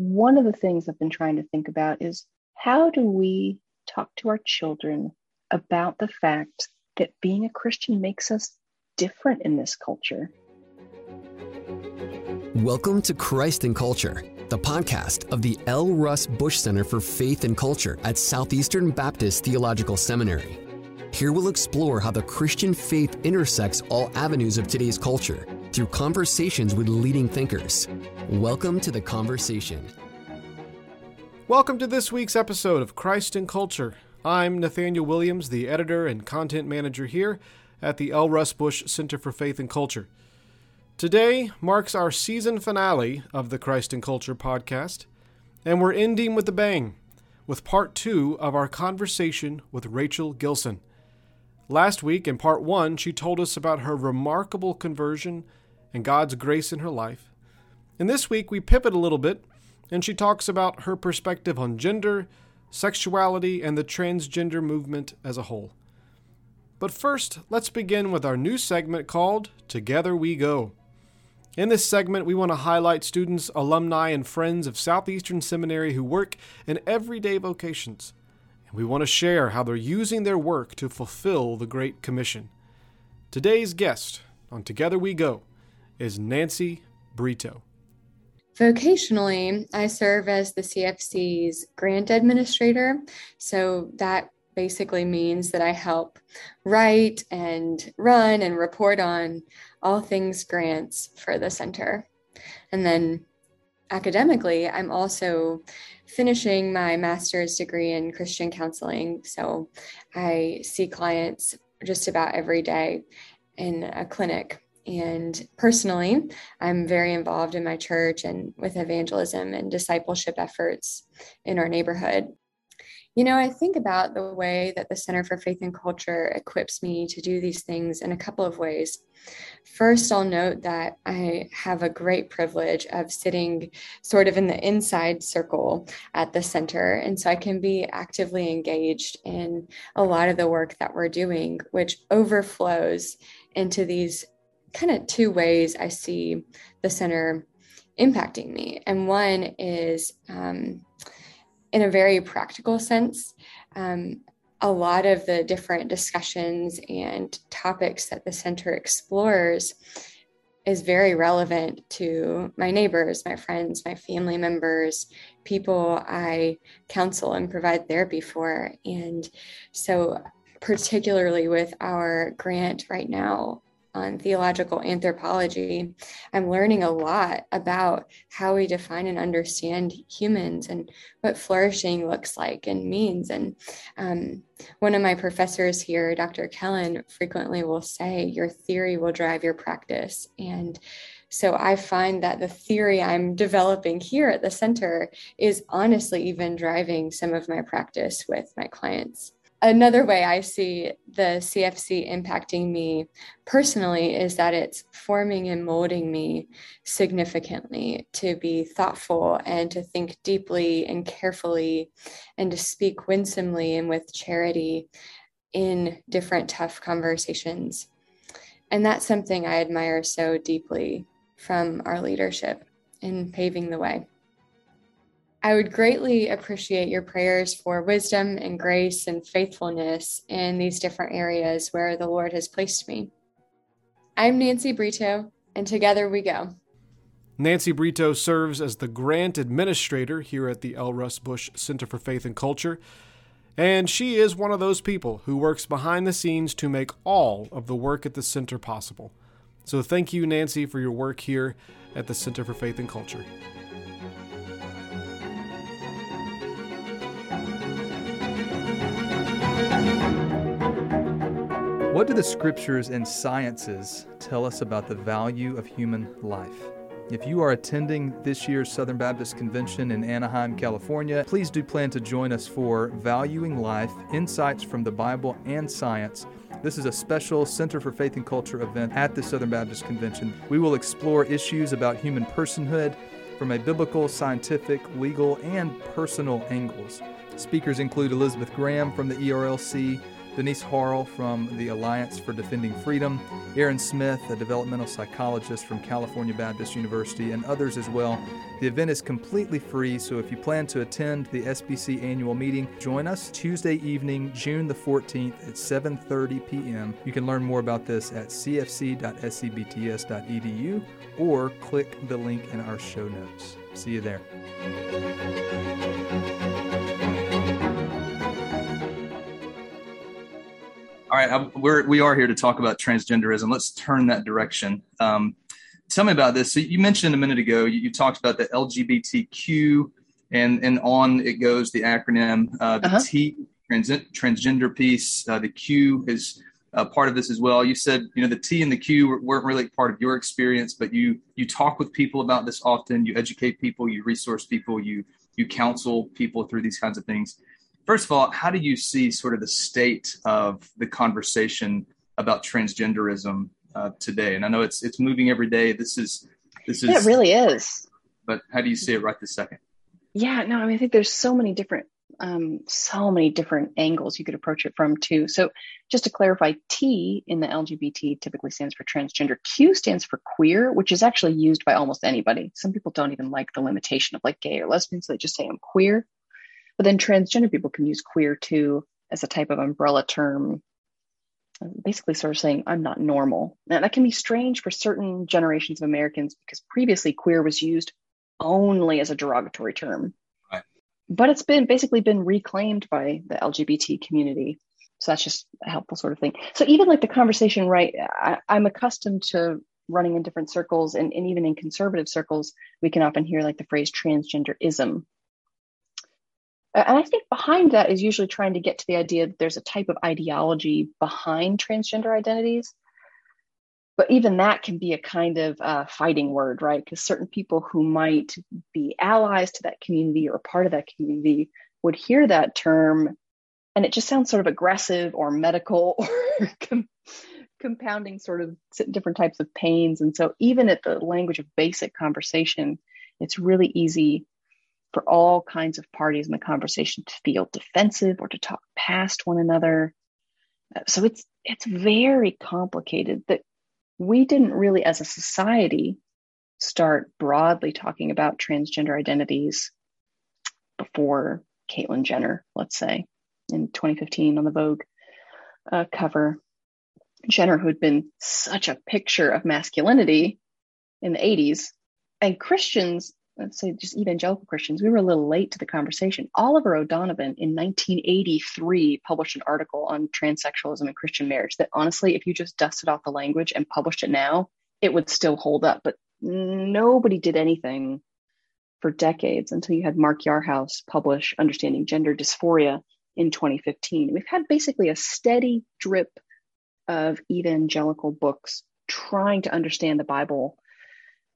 one of the things I've been trying to think about is how do we talk to our children about the fact that being a Christian makes us different in this culture? Welcome to Christ and Culture, the podcast of the L. Russ Bush Center for Faith and Culture at Southeastern Baptist Theological Seminary. Here we'll explore how the Christian faith intersects all avenues of today's culture through conversations with leading thinkers. Welcome to the conversation. Welcome to this week's episode of Christ and Culture. I'm Nathaniel Williams, the editor and content manager here at the L. Russ Bush Center for Faith and Culture. Today marks our season finale of the Christ and Culture podcast, and we're ending with a bang with part two of our conversation with Rachel Gilson. Last week, in part one, she told us about her remarkable conversion and God's grace in her life. And this week we pivot a little bit and she talks about her perspective on gender, sexuality, and the transgender movement as a whole. But first, let's begin with our new segment called Together We Go. In this segment, we want to highlight students, alumni, and friends of Southeastern Seminary who work in everyday vocations. And we want to share how they're using their work to fulfill the Great Commission. Today's guest on Together We Go is Nancy Brito. Vocationally, I serve as the CFC's grant administrator. So that basically means that I help write and run and report on all things grants for the center. And then academically, I'm also finishing my master's degree in Christian counseling. So I see clients just about every day in a clinic and personally, I'm very involved in my church and with evangelism and discipleship efforts in our neighborhood. You know, I think about the way that the Center for Faith and Culture equips me to do these things in a couple of ways. First, I'll note that I have a great privilege of sitting sort of in the inside circle at the center. And so I can be actively engaged in a lot of the work that we're doing, which overflows into these kind of two ways I see the center impacting me. And one is um, in a very practical sense. Um, a lot of the different discussions and topics that the center explores is very relevant to my neighbors, my friends, my family members, people I counsel and provide therapy for. And so, particularly with our grant right now, on theological anthropology, I'm learning a lot about how we define and understand humans and what flourishing looks like and means. And um, one of my professors here, Dr. Kellen, frequently will say, Your theory will drive your practice. And so I find that the theory I'm developing here at the center is honestly even driving some of my practice with my clients another way I see the CFC impacting me personally is that it's forming and molding me significantly to be thoughtful and to think deeply and carefully and to speak winsomely and with charity in different tough conversations. And that's something I admire so deeply from our leadership in paving the way. I would greatly appreciate your prayers for wisdom and grace and faithfulness in these different areas where the Lord has placed me. I'm Nancy Brito, and together we go. Nancy Brito serves as the grant administrator here at the L. Russ Bush Center for Faith and Culture, and she is one of those people who works behind the scenes to make all of the work at the center possible. So thank you, Nancy, for your work here at the Center for Faith and Culture. What do the scriptures and sciences tell us about the value of human life? If you are attending this year's Southern Baptist Convention in Anaheim, California, please do plan to join us for Valuing Life Insights from the Bible and Science. This is a special Center for Faith and Culture event at the Southern Baptist Convention. We will explore issues about human personhood from a biblical, scientific, legal, and personal angles. Speakers include Elizabeth Graham from the ERLC, Denise Harrell from the Alliance for Defending Freedom, Aaron Smith, a developmental psychologist from California Baptist University, and others as well. The event is completely free, so if you plan to attend the SBC annual meeting, join us Tuesday evening, June the 14th at 7:30 p.m. You can learn more about this at cfc.sebts.edu or click the link in our show notes. See you there. All right, I'm, we're we are here to talk about transgenderism. Let's turn that direction. Um, tell me about this. So you mentioned a minute ago, you, you, talked about the LGBTQ, and and on it goes the acronym. Uh, the uh-huh. T trans, transgender piece. Uh, the Q is uh, part of this as well. You said you know the T and the Q weren't really part of your experience, but you you talk with people about this often. You educate people, you resource people, you you counsel people through these kinds of things first of all, how do you see sort of the state of the conversation about transgenderism uh, today? And I know it's it's moving every day. This is this is yeah, it really is. But how do you see it right this second? Yeah, no, I mean I think there's so many different um, so many different angles you could approach it from too. So just to clarify, T in the LGBT typically stands for transgender. Q stands for queer, which is actually used by almost anybody. Some people don't even like the limitation of like gay or lesbian, so they just say I'm queer. But then transgender people can use queer too as a type of umbrella term, basically sort of saying, I'm not normal. And that can be strange for certain generations of Americans because previously queer was used only as a derogatory term. Right. But it's been basically been reclaimed by the LGBT community. So that's just a helpful sort of thing. So even like the conversation, right? I, I'm accustomed to running in different circles and, and even in conservative circles, we can often hear like the phrase transgenderism and I think behind that is usually trying to get to the idea that there's a type of ideology behind transgender identities. But even that can be a kind of uh, fighting word, right? Because certain people who might be allies to that community or part of that community would hear that term and it just sounds sort of aggressive or medical or com- compounding sort of different types of pains. And so, even at the language of basic conversation, it's really easy for all kinds of parties in the conversation to feel defensive or to talk past one another. So it's it's very complicated that we didn't really as a society start broadly talking about transgender identities before Caitlyn Jenner, let's say, in 2015 on the Vogue uh, cover. Jenner, who had been such a picture of masculinity in the 80s, and Christians let's say just evangelical Christians, we were a little late to the conversation. Oliver O'Donovan in 1983 published an article on transsexualism and Christian marriage that honestly, if you just dusted off the language and published it now, it would still hold up. But nobody did anything for decades until you had Mark Yarhouse publish Understanding Gender Dysphoria in 2015. We've had basically a steady drip of evangelical books trying to understand the Bible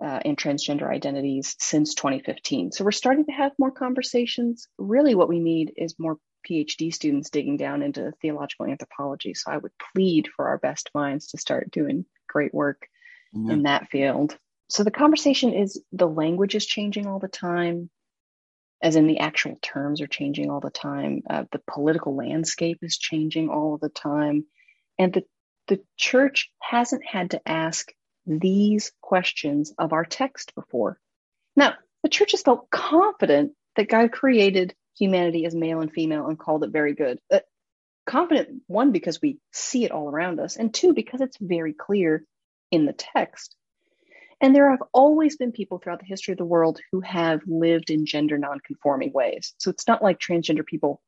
uh, and transgender identities since 2015. So we're starting to have more conversations. Really, what we need is more PhD students digging down into theological anthropology. So I would plead for our best minds to start doing great work mm-hmm. in that field. So the conversation is the language is changing all the time, as in the actual terms are changing all the time. Uh, the political landscape is changing all the time. And the, the church hasn't had to ask these questions of our text before. Now, the church has felt confident that God created humanity as male and female and called it very good. Uh, confident, one, because we see it all around us, and two, because it's very clear in the text. And there have always been people throughout the history of the world who have lived in gender nonconforming ways. So it's not like transgender people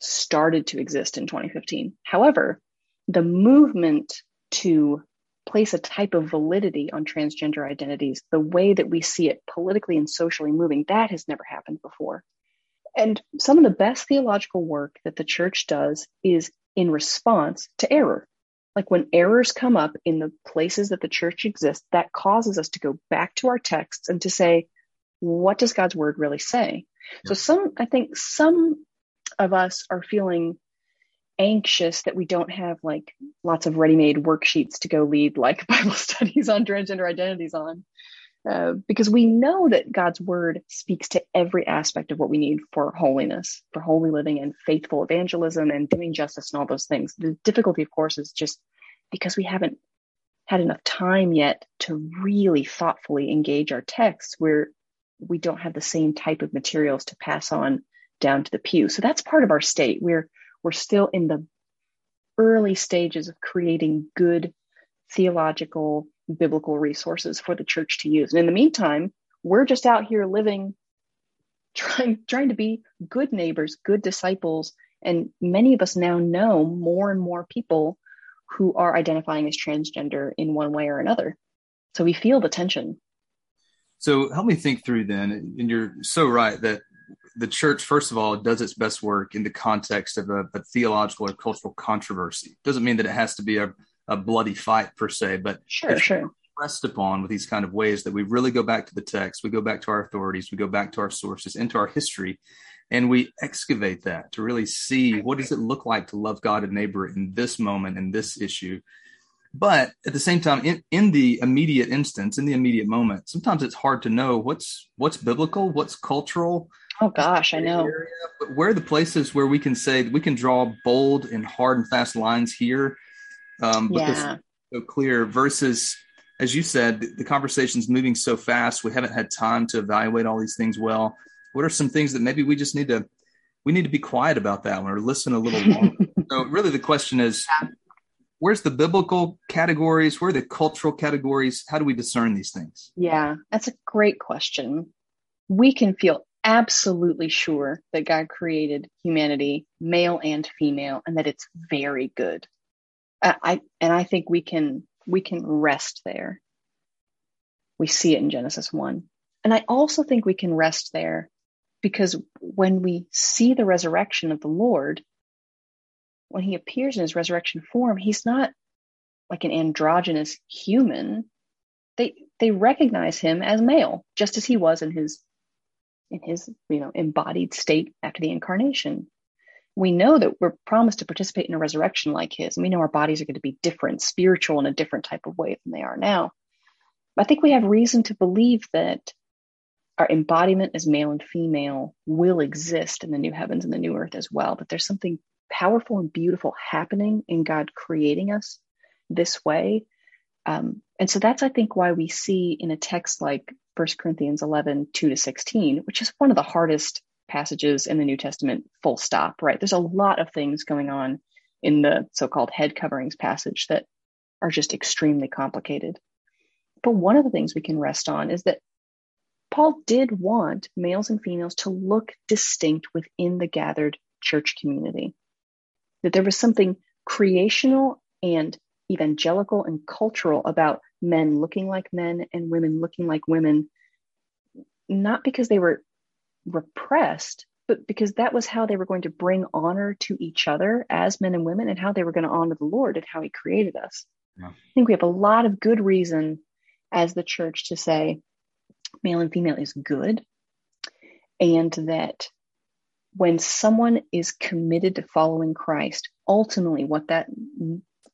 started to exist in 2015. However, the movement to place a type of validity on transgender identities, the way that we see it politically and socially moving, that has never happened before. And some of the best theological work that the church does is in response to error. Like when errors come up in the places that the church exists, that causes us to go back to our texts and to say, what does God's word really say? Yeah. So some, I think some of us are feeling anxious that we don't have like lots of ready-made worksheets to go lead like Bible studies on transgender identities on. Uh, because we know that God's word speaks to every aspect of what we need for holiness, for holy living and faithful evangelism and doing justice and all those things. The difficulty, of course, is just because we haven't had enough time yet to really thoughtfully engage our texts where we don't have the same type of materials to pass on down to the pew. So that's part of our state. We're we're still in the early stages of creating good theological biblical resources for the church to use. And in the meantime, we're just out here living trying trying to be good neighbors, good disciples, and many of us now know more and more people who are identifying as transgender in one way or another. So we feel the tension. So help me think through then, and you're so right that the church, first of all, does its best work in the context of a, a theological or cultural controversy. Doesn't mean that it has to be a, a bloody fight per se, but sure, sure. Pressed upon with these kind of ways that we really go back to the text, we go back to our authorities, we go back to our sources, into our history, and we excavate that to really see what does it look like to love God and neighbor in this moment in this issue. But at the same time, in, in the immediate instance, in the immediate moment, sometimes it's hard to know what's what's biblical, what's cultural. Oh gosh, I know. Area, but where are the places where we can say we can draw bold and hard and fast lines here? Um, because yeah. so clear versus as you said, the conversation's moving so fast. We haven't had time to evaluate all these things well what are some things that maybe we just need to we need to be quiet about that one or listen a little longer so really the question is where's the biblical categories where are the cultural categories how do we discern these things yeah that's a great question we can feel absolutely sure that god created humanity male and female and that it's very good. I and i think we can we can rest there. We see it in genesis 1 and i also think we can rest there because when we see the resurrection of the Lord, when he appears in his resurrection form, he's not like an androgynous human. They they recognize him as male, just as he was in his in his you know embodied state after the incarnation. We know that we're promised to participate in a resurrection like his, and we know our bodies are going to be different, spiritual in a different type of way than they are now. I think we have reason to believe that our embodiment as male and female will exist in the new heavens and the new earth as well. But there's something powerful and beautiful happening in God creating us this way. Um, and so that's, I think, why we see in a text like 1 Corinthians 11, 2 to 16, which is one of the hardest passages in the New Testament, full stop, right? There's a lot of things going on in the so called head coverings passage that are just extremely complicated. But one of the things we can rest on is that Paul did want males and females to look distinct within the gathered church community. That there was something creational and evangelical and cultural about men looking like men and women looking like women, not because they were repressed, but because that was how they were going to bring honor to each other as men and women and how they were going to honor the Lord and how He created us. Yeah. I think we have a lot of good reason as the church to say, male and female is good, and that when someone is committed to following Christ, ultimately what that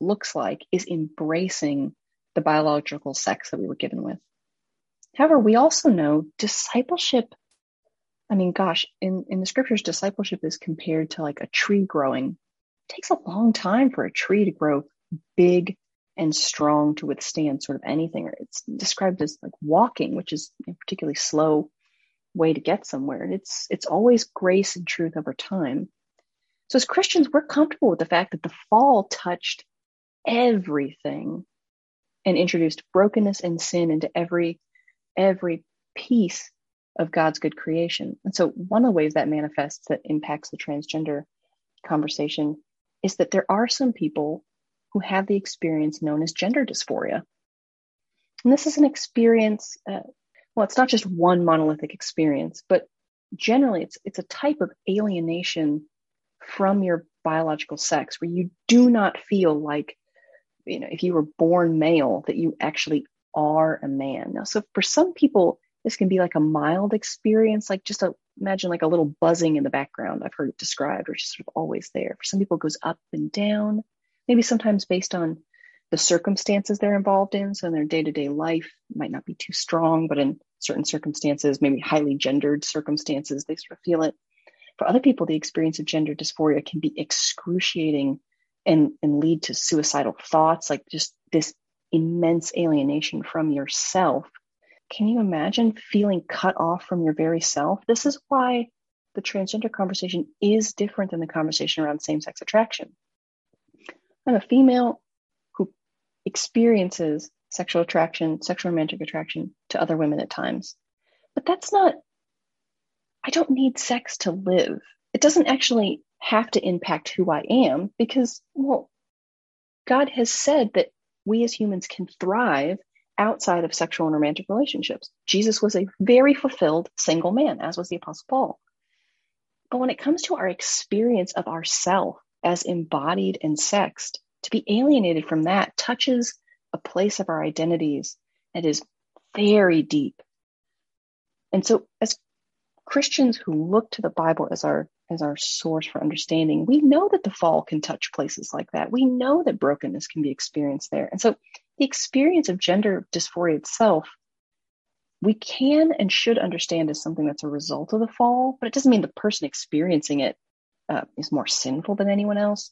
looks like is embracing the biological sex that we were given with. However, we also know discipleship. I mean, gosh, in, in the scriptures, discipleship is compared to like a tree growing. It takes a long time for a tree to grow big and strong to withstand sort of anything. Or it's described as like walking, which is a particularly slow way to get somewhere. And It's it's always grace and truth over time. So as Christians, we're comfortable with the fact that the fall touched everything and introduced brokenness and sin into every every piece of God's good creation. And so one of the ways that manifests that impacts the transgender conversation is that there are some people who have the experience known as gender dysphoria. And this is an experience, uh, well, it's not just one monolithic experience, but generally it's, it's a type of alienation from your biological sex where you do not feel like, you know, if you were born male, that you actually are a man. Now, so for some people, this can be like a mild experience, like just a, imagine like a little buzzing in the background. I've heard it described, or just sort of always there. For some people, it goes up and down maybe sometimes based on the circumstances they're involved in. So in their day to day life might not be too strong, but in certain circumstances, maybe highly gendered circumstances, they sort of feel it. For other people, the experience of gender dysphoria can be excruciating and, and lead to suicidal thoughts, like just this immense alienation from yourself. Can you imagine feeling cut off from your very self? This is why the transgender conversation is different than the conversation around same sex attraction. I'm a female who experiences sexual attraction, sexual romantic attraction to other women at times. But that's not, I don't need sex to live. It doesn't actually have to impact who I am because, well, God has said that we as humans can thrive outside of sexual and romantic relationships. Jesus was a very fulfilled single man, as was the Apostle Paul. But when it comes to our experience of ourself as embodied and sexed, to be alienated from that touches a place of our identities that is very deep. And so, as Christians who look to the Bible as our as our source for understanding, we know that the fall can touch places like that. We know that brokenness can be experienced there. And so the experience of gender dysphoria itself, we can and should understand as something that's a result of the fall, but it doesn't mean the person experiencing it uh, is more sinful than anyone else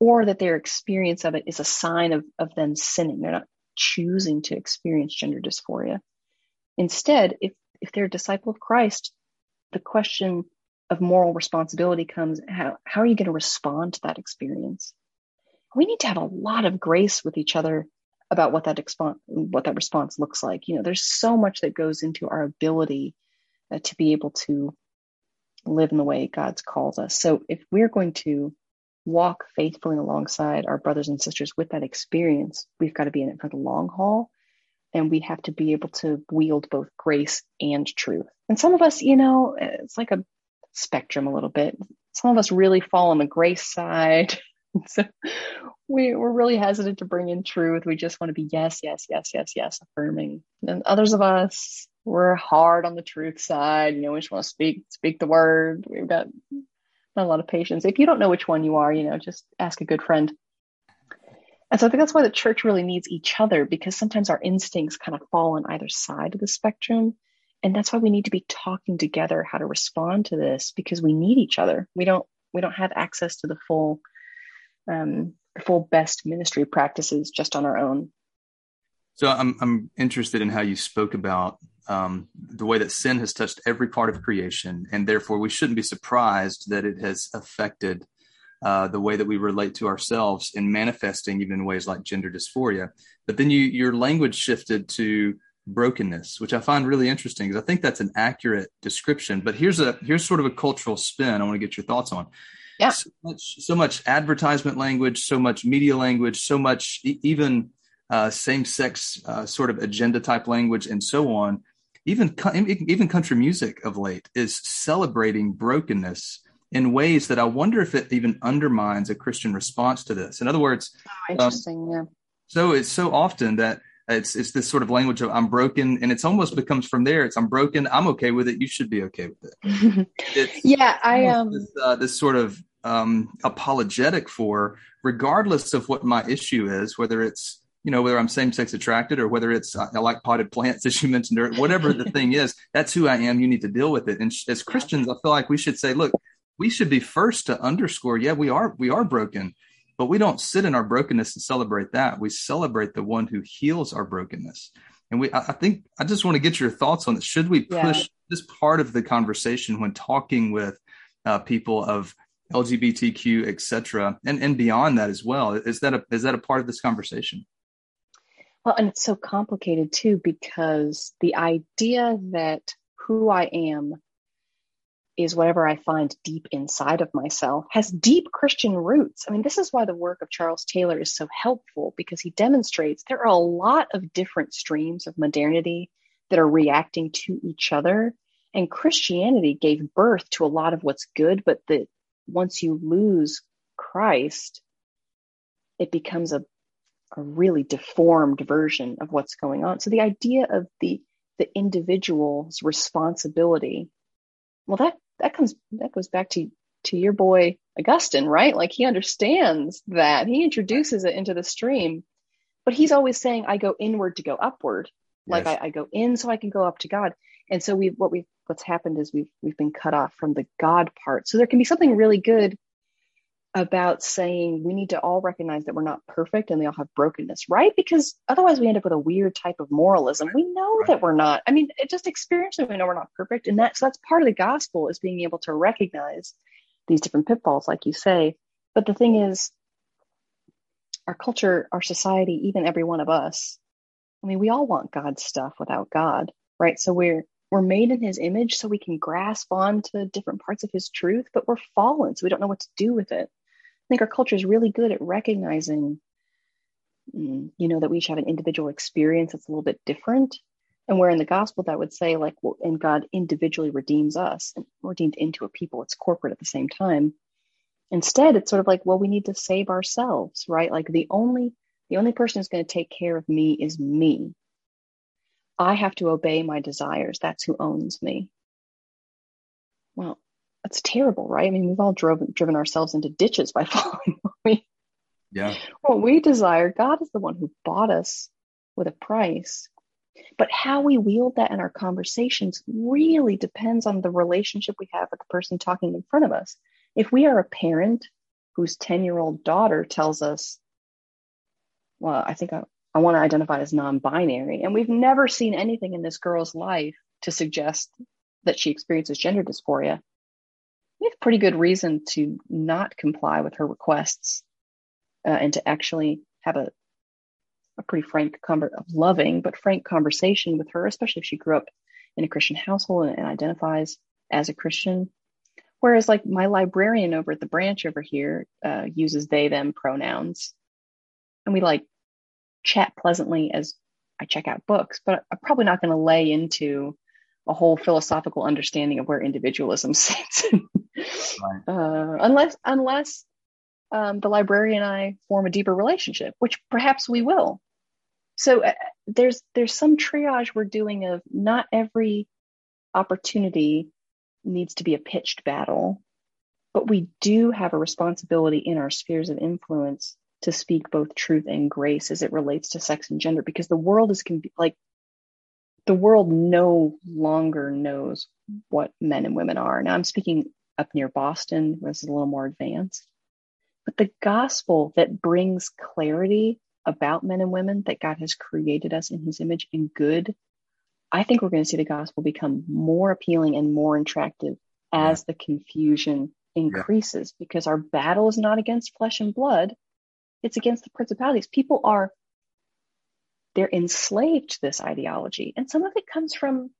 or that their experience of it is a sign of, of them sinning. They're not choosing to experience gender dysphoria. Instead, if, if they're a disciple of Christ, the question of moral responsibility comes how, how are you going to respond to that experience? We need to have a lot of grace with each other about what that expo- what that response looks like. You know, there's so much that goes into our ability uh, to be able to live in the way God's calls us. So if we're going to walk faithfully alongside our brothers and sisters with that experience, we've got to be in it for the long haul. And we have to be able to wield both grace and truth. And some of us, you know, it's like a spectrum a little bit. Some of us really fall on the grace side. so we, we're really hesitant to bring in truth. We just want to be yes, yes, yes, yes, yes, affirming. And others of us, we're hard on the truth side. You know, we just want to speak, speak the word. We've got not a lot of patience. If you don't know which one you are, you know, just ask a good friend. And so I think that's why the church really needs each other because sometimes our instincts kind of fall on either side of the spectrum. And that's why we need to be talking together how to respond to this because we need each other. We don't we don't have access to the full um, full best ministry practices just on our own. So I'm I'm interested in how you spoke about um, the way that sin has touched every part of creation, and therefore we shouldn't be surprised that it has affected uh, the way that we relate to ourselves in manifesting even in ways like gender dysphoria. But then you your language shifted to brokenness, which I find really interesting because I think that's an accurate description. But here's a here's sort of a cultural spin. I want to get your thoughts on. Yeah. So much, so much advertisement language, so much media language, so much even uh, same-sex uh, sort of agenda type language, and so on. Even even country music of late is celebrating brokenness in ways that I wonder if it even undermines a Christian response to this. In other words, oh, interesting. Um, yeah. So it's so often that it's it's this sort of language of I'm broken, and it's almost becomes from there. It's I'm broken. I'm okay with it. You should be okay with it. yeah, I um this, uh, this sort of um, apologetic for, regardless of what my issue is, whether it's you know whether I'm same sex attracted or whether it's I like potted plants as you mentioned or whatever the thing is. That's who I am. You need to deal with it. And as Christians, I feel like we should say, look, we should be first to underscore, yeah, we are we are broken, but we don't sit in our brokenness and celebrate that. We celebrate the one who heals our brokenness. And we, I think, I just want to get your thoughts on this. Should we push yeah. this part of the conversation when talking with uh, people of LGBTQ, etc., and and beyond that as well? Is that a is that a part of this conversation? Well, and it's so complicated too because the idea that who I am is whatever I find deep inside of myself has deep Christian roots. I mean, this is why the work of Charles Taylor is so helpful because he demonstrates there are a lot of different streams of modernity that are reacting to each other. And Christianity gave birth to a lot of what's good, but that once you lose Christ, it becomes a, a really deformed version of what's going on. So the idea of the the individual's responsibility well that that comes that goes back to to your boy Augustine, right? Like he understands that. He introduces it into the stream but he's always saying, I go inward to go upward. Like Yes. I, I go in so I can go up to God. And so we what we what's happened is we've we've been cut off from the God part. So there can be something really good about saying we need to all recognize that we're not perfect and they all have brokenness, right? Because otherwise we end up with a weird type of moralism. We know Right. that we're not. I mean, it just experientially we know we're not perfect. And that so that's part of the gospel is being able to recognize these different pitfalls, like you say. But the thing is, our culture, our society, even every one of us, I mean, we all want God's stuff without God, right? So we're we're made in his image so we can grasp on to different parts of his truth, but we're fallen, so we don't know what to do with it. I think our culture is really good at recognizing, mm, you know, that we each have an individual experience that's a little bit different. And where in the gospel that would say, like, well, and God individually redeems us and redeemed into a people, it's corporate at the same time. Instead, it's sort of like, well, we need to save ourselves, right? Like the only the only person who's going to take care of me is me. I have to obey my desires. That's who owns me. Well, that's terrible, right? I mean, we've all driven driven ourselves into ditches by following what we Yeah. what we desire. God is the one who bought us with a price. But how we wield that in our conversations really depends on the relationship we have with the person talking in front of us. If we are a parent whose 10 year old daughter tells us, well, I think I, I want to identify as non binary, and we've never seen anything in this girl's life to suggest that she experiences gender dysphoria, we have pretty good reason to not comply with her requests uh, and to actually have a, a pretty frank, conver- loving, but frank conversation with her, especially if she grew up in a Christian household and, and identifies as a Christian. Whereas, like my librarian over at the branch over here uh, uses they, them pronouns. And we like chat pleasantly as I check out books, but I'm probably not going to lay into a whole philosophical understanding of where individualism sits, uh, unless unless um, the librarian and I form a deeper relationship, which perhaps we will. So uh, there's there's some triage we're doing of not every opportunity needs to be a pitched battle, but we do have a responsibility in our spheres of influence to speak both truth and grace as it relates to sex and gender, because the world is conf- like the world no longer knows what men and women are. Now I'm speaking up near Boston, where this is a little more advanced. But the gospel that brings clarity about men and women, that God has created us in his image and good, I think we're going to see the gospel become more appealing and more attractive as the confusion increases because our battle is not against flesh and blood, it's against the principalities. People are they're enslaved to this ideology. And some of it comes from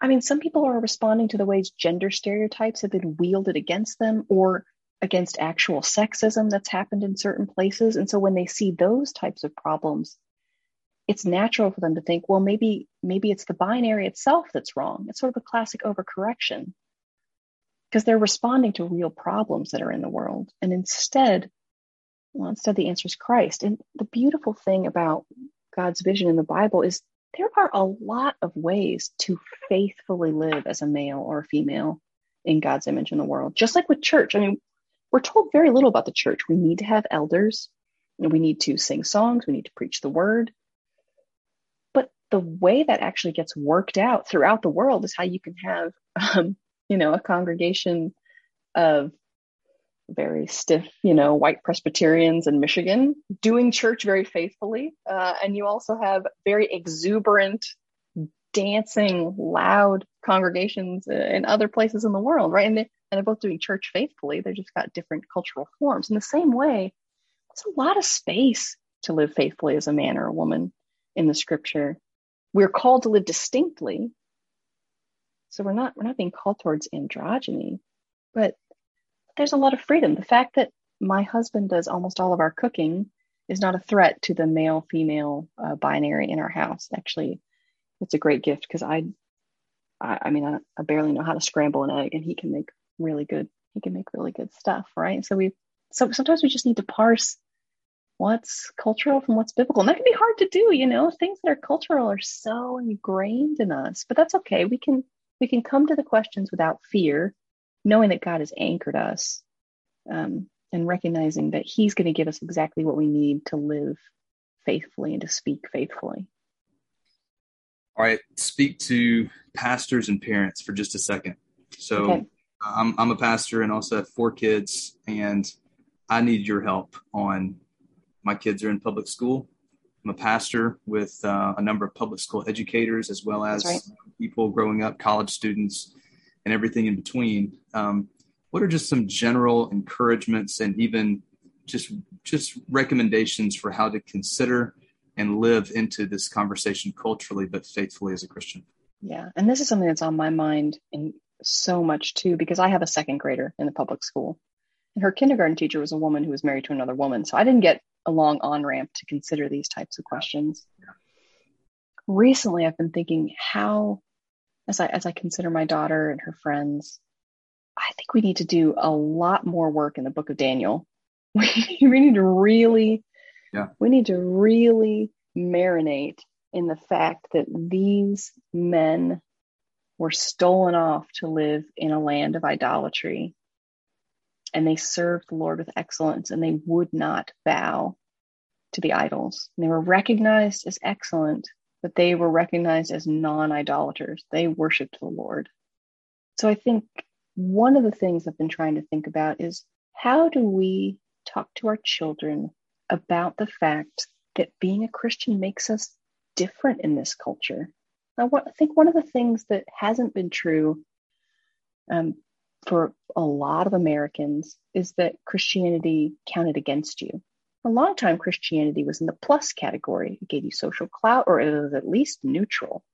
I mean, some people are responding to the ways gender stereotypes have been wielded against them or against actual sexism that's happened in certain places. And so when they see those types of problems, it's natural for them to think, well, maybe maybe it's the binary itself that's wrong. It's sort of a classic overcorrection because they're responding to real problems that are in the world. And instead, well, instead the answer is Christ. And the beautiful thing about God's vision in the Bible is there are a lot of ways to faithfully live as a male or a female in God's image in the world. Just like with church. I mean, we're told very little about the church. We need to have elders, and we need to sing songs, we need to preach the word. But the way that actually gets worked out throughout the world is how you can have, um, you know, a congregation of very stiff, you know, white Presbyterians in Michigan doing church very faithfully. Uh, and you also have very exuberant, dancing, loud congregations in other places in the world, right? And, they, and they're both doing church faithfully. They've just got different cultural forms. In the same way, there's a lot of space to live faithfully as a man or a woman in the scripture. We're called to live distinctly. So we're not we're not being called towards androgyny, but there's a lot of freedom. The fact that my husband does almost all of our cooking is not a threat to the male female uh, binary in our house. Actually, it's a great gift because I, I, I mean, I, I, barely know how to scramble an egg, and he can make really good. He can make really good stuff, right? So we, so sometimes we just need to parse what's cultural from what's biblical, and that can be hard to do. You know, things that are cultural are so ingrained in us, but that's okay. We can we can come to the questions without fear knowing that God has anchored us um, and recognizing that He's going to give us exactly what we need to live faithfully and to speak faithfully. All right, speak to pastors and parents for just a second. So, okay. I'm, I'm a pastor and also have four kids, and I need your help on my kids are in public school. I'm a pastor with uh, a number of public school educators as well as right. people growing up, college students, and everything in between. Um, what are just some general encouragements and even just just recommendations for how to consider and live into this conversation culturally but faithfully as a Christian? Yeah, and this is something that's on my mind in so much too because I have a second grader in the public school. And her kindergarten teacher was a woman who was married to another woman. So I didn't get a long on ramp to consider these types of questions. Yeah. Recently, I've been thinking how, as I as I consider my daughter and her friends, I think we need to do a lot more work in the Book of Daniel. We, we need to really, yeah, we need to really marinate in the fact that these men were stolen off to live in a land of idolatry and they served the Lord with excellence and they would not bow to the idols. And they were recognized as excellent, but they were recognized as non idolaters. They worshiped the Lord. So I think one of the things I've been trying to think about is how do we talk to our children about the fact that being a Christian makes us different in this culture? I, want, I think one of the things that hasn't been true um, for a lot of Americans is that Christianity counted against you. For a long time, Christianity was in the plus category. It gave you social clout, or it was at least neutral.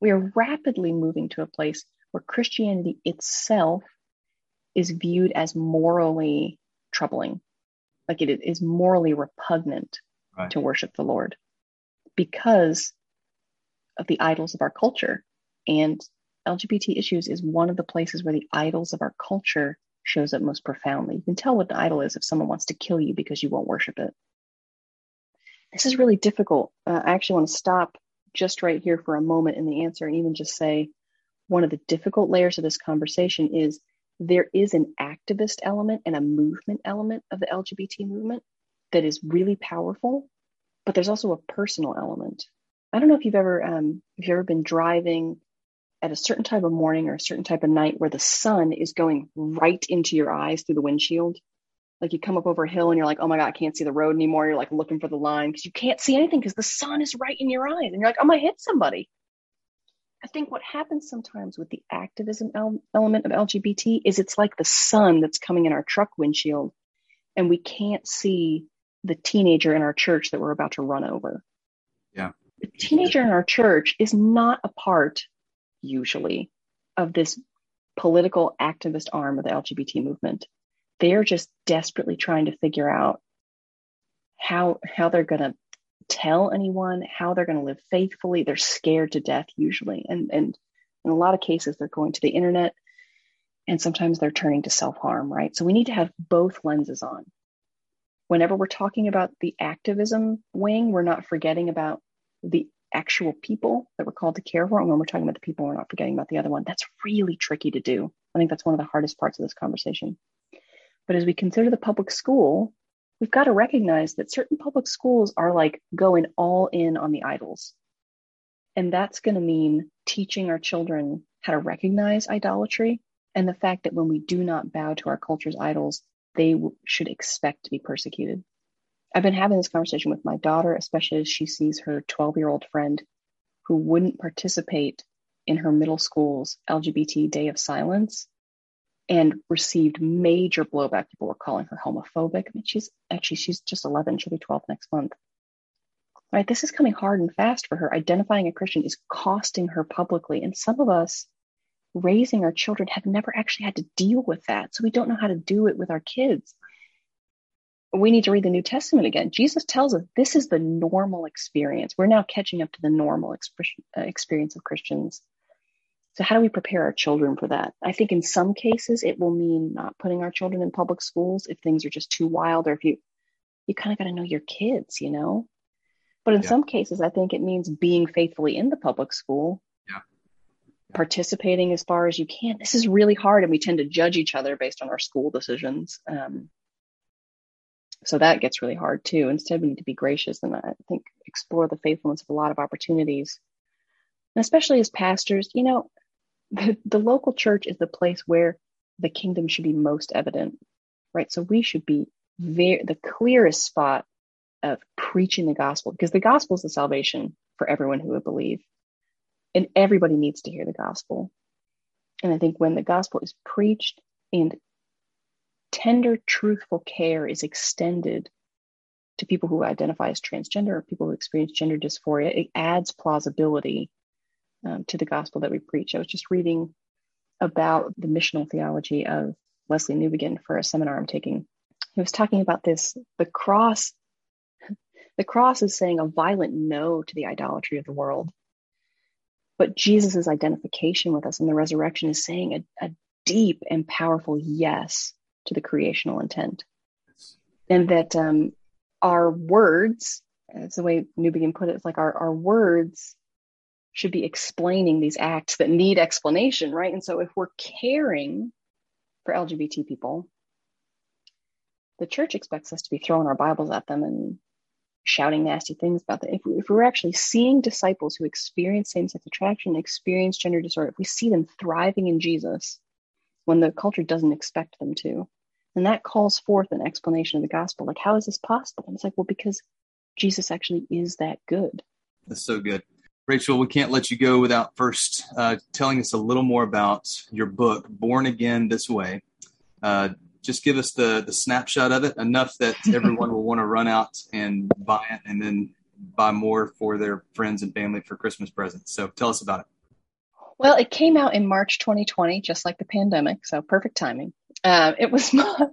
We are rapidly moving to a place where Christianity itself is viewed as morally troubling, like it is morally repugnant right. to worship the Lord because of the idols of our culture. And LGBT issues is one of the places where the idols of our culture shows up most profoundly. You can tell what an idol is if someone wants to kill you because you won't worship it. This is really difficult. Uh, I actually want to stop just right here for a moment in the answer and even just say one of the difficult layers of this conversation is there is an activist element and a movement element of the LGBT movement that is really powerful, but there's also a personal element. I don't know if you've ever um, if you've ever been driving at a certain type of morning or a certain type of night where the sun is going right into your eyes through the windshield. Like you come up over a hill and you're like, oh my God, I can't see the road anymore. You're like looking for the line because you can't see anything because the sun is right in your eyes. And you're like, I'm going to hit somebody. I think what happens sometimes with the activism el- element of LGBT is it's like the sun that's coming in our truck windshield and we can't see the teenager in our church that we're about to run over. Yeah. The teenager in our church is not a part usually, of this political activist arm of the LGBT movement. They're just desperately trying to figure out how how they're going to tell anyone, how they're going to live faithfully. They're scared to death usually, and and in a lot of cases they're going to the internet, and sometimes they're turning to self harm. Right. So we need to have both lenses on. Whenever we're talking about the activism wing, we're not forgetting about the actual people that we're called to care for. And when we're talking about the people, we're not forgetting about the other one. That's really tricky to do. I think that's one of the hardest parts of this conversation. But as we consider the public school, we've got to recognize that certain public schools are like going all in on the idols. And that's going to mean teaching our children how to recognize idolatry and the fact that when we do not bow to our culture's idols, they should expect to be persecuted. I've been having this conversation with my daughter, especially as she sees her 12 year old friend who wouldn't participate in her middle school's LGBT Day of Silence and received major blowback. People were calling her homophobic. I mean, she's actually, she's just 11. She'll be 12 next month. Right? This is coming hard and fast for her. Identifying a Christian is costing her publicly. And some of us raising our children have never actually had to deal with that. So we don't know how to do it with our kids we need to read the New Testament again. Jesus tells us this is the normal experience. We're now catching up to the normal uh, experience of Christians. So, how do we prepare our children for that? I think in some cases it will mean not putting our children in public schools if things are just too wild, or if you you kind of got to know your kids, you know. But in yeah. some cases, I think it means being faithfully in the public school, yeah. participating as far as you can. This is really hard, and we tend to judge each other based on our school decisions. Um, So that gets really hard too. Instead, we need to be gracious and I think explore the faithfulness of a lot of opportunities. And especially as pastors, you know, the, the local church is the place where the kingdom should be most evident, right? So we should be very, the clearest spot of preaching the gospel because the gospel is the salvation for everyone who would believe. And everybody needs to hear the gospel. And I think when the gospel is preached and tender, truthful care is extended to people who identify as transgender or people who experience gender dysphoria, it adds plausibility um, to the gospel that we preach. I was just reading about the missional theology of Lesslie Newbigin for a seminar I'm taking. He was talking about this the cross. The cross is saying a violent no to the idolatry of the world. But Jesus' identification with us in the resurrection is saying a, a deep and powerful yes to the creational intent. And that um, our words, that's the way Newbigin put it, it's like our, our words should be explaining these acts that need explanation, right? And so if we're caring for LGBT people, the church expects us to be throwing our Bibles at them and shouting nasty things about them. If, we, if we're actually seeing disciples who experience same sex attraction, experience gender disorder, if we see them thriving in Jesus when the culture doesn't expect them to, and that calls forth an explanation of the gospel. Like, how is this possible? And it's like, well, because Jesus actually is that good. That's so good. Rachel, we can't let you go without first uh, telling us a little more about your book, Born Again This Way. Uh, just give us the, the snapshot of it, enough that everyone will want to run out and buy it and then buy more for their friends and family for Christmas presents. So tell us about it. Well, it came out in March 2020, just like the pandemic. So perfect timing. Uh, it was my.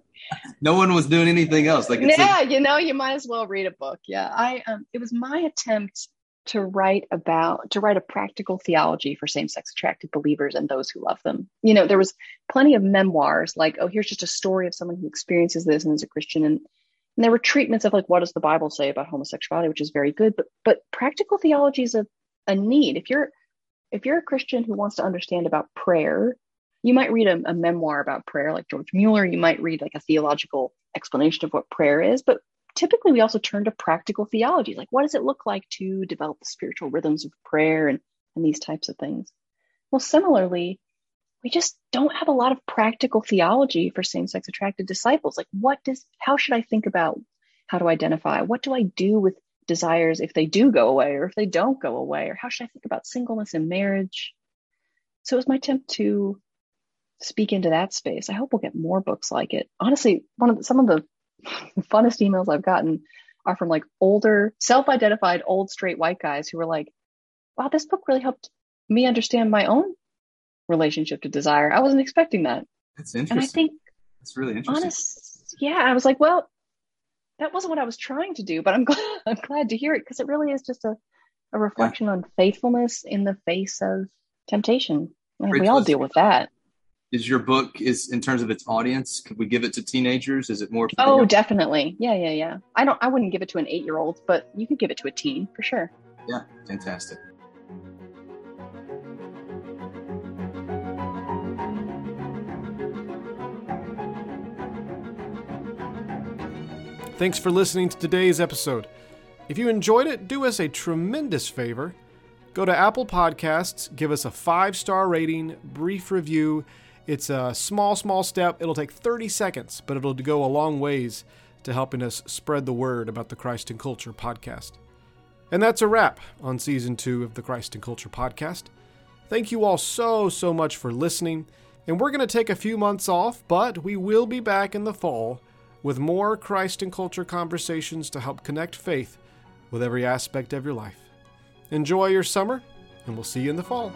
no one was doing anything else. Like yeah, a- you know, you might as well read a book. Yeah, I. Um, it was my attempt to write about to write a practical theology for same-sex attracted believers and those who love them. You know, there was plenty of memoirs like, oh, here's just a story of someone who experiences this and is a Christian, and and there were treatments of like, what does the Bible say about homosexuality, which is very good, but but practical theology is a a need. If you're if you're a Christian who wants to understand about prayer, you might read a, a memoir about prayer like George Mueller. You might read like a theological explanation of what prayer is, but typically we also turn to practical theology like what does it look like to develop the spiritual rhythms of prayer and, and these types of things? Well similarly we just don't have a lot of practical theology for same-sex attracted disciples. Like what does how should i think about how to identify? What do i do with desires if they do go away or if they don't go away or how should i think about singleness and marriage so it was my attempt to speak into that space i hope we'll get more books like it honestly one of the, some of the funnest emails I've gotten are from like older, self identified old straight white guys who were like, wow, this book really helped me understand my own relationship to desire. I wasn't expecting that. That's interesting. And I think it's really interesting. Honest, yeah, I was like, well, that wasn't what I was trying to do, but I'm glad, I'm glad to hear it because it really is just a, a reflection yeah. on faithfulness in the face of temptation. we all deal with that. Is your book is in terms of its audience could we give it to teenagers? Is it more oh definitely. Yeah yeah yeah. I don't i wouldn't give it to an eight year old but you could give it to a teen for sure. Yeah fantastic thanks for listening to today's episode if you enjoyed it do us a tremendous favor go to apple podcasts give us a five star rating brief review it's a small, small step. It'll take 30 seconds, but it'll go a long ways to helping us spread the word about the Christ and Culture podcast. And that's a wrap on season two of the Christ and Culture podcast. Thank you all so, so much for listening. And we're going to take a few months off, but we will be back in the fall with more Christ and Culture conversations to help connect faith with every aspect of your life. Enjoy your summer, and we'll see you in the fall.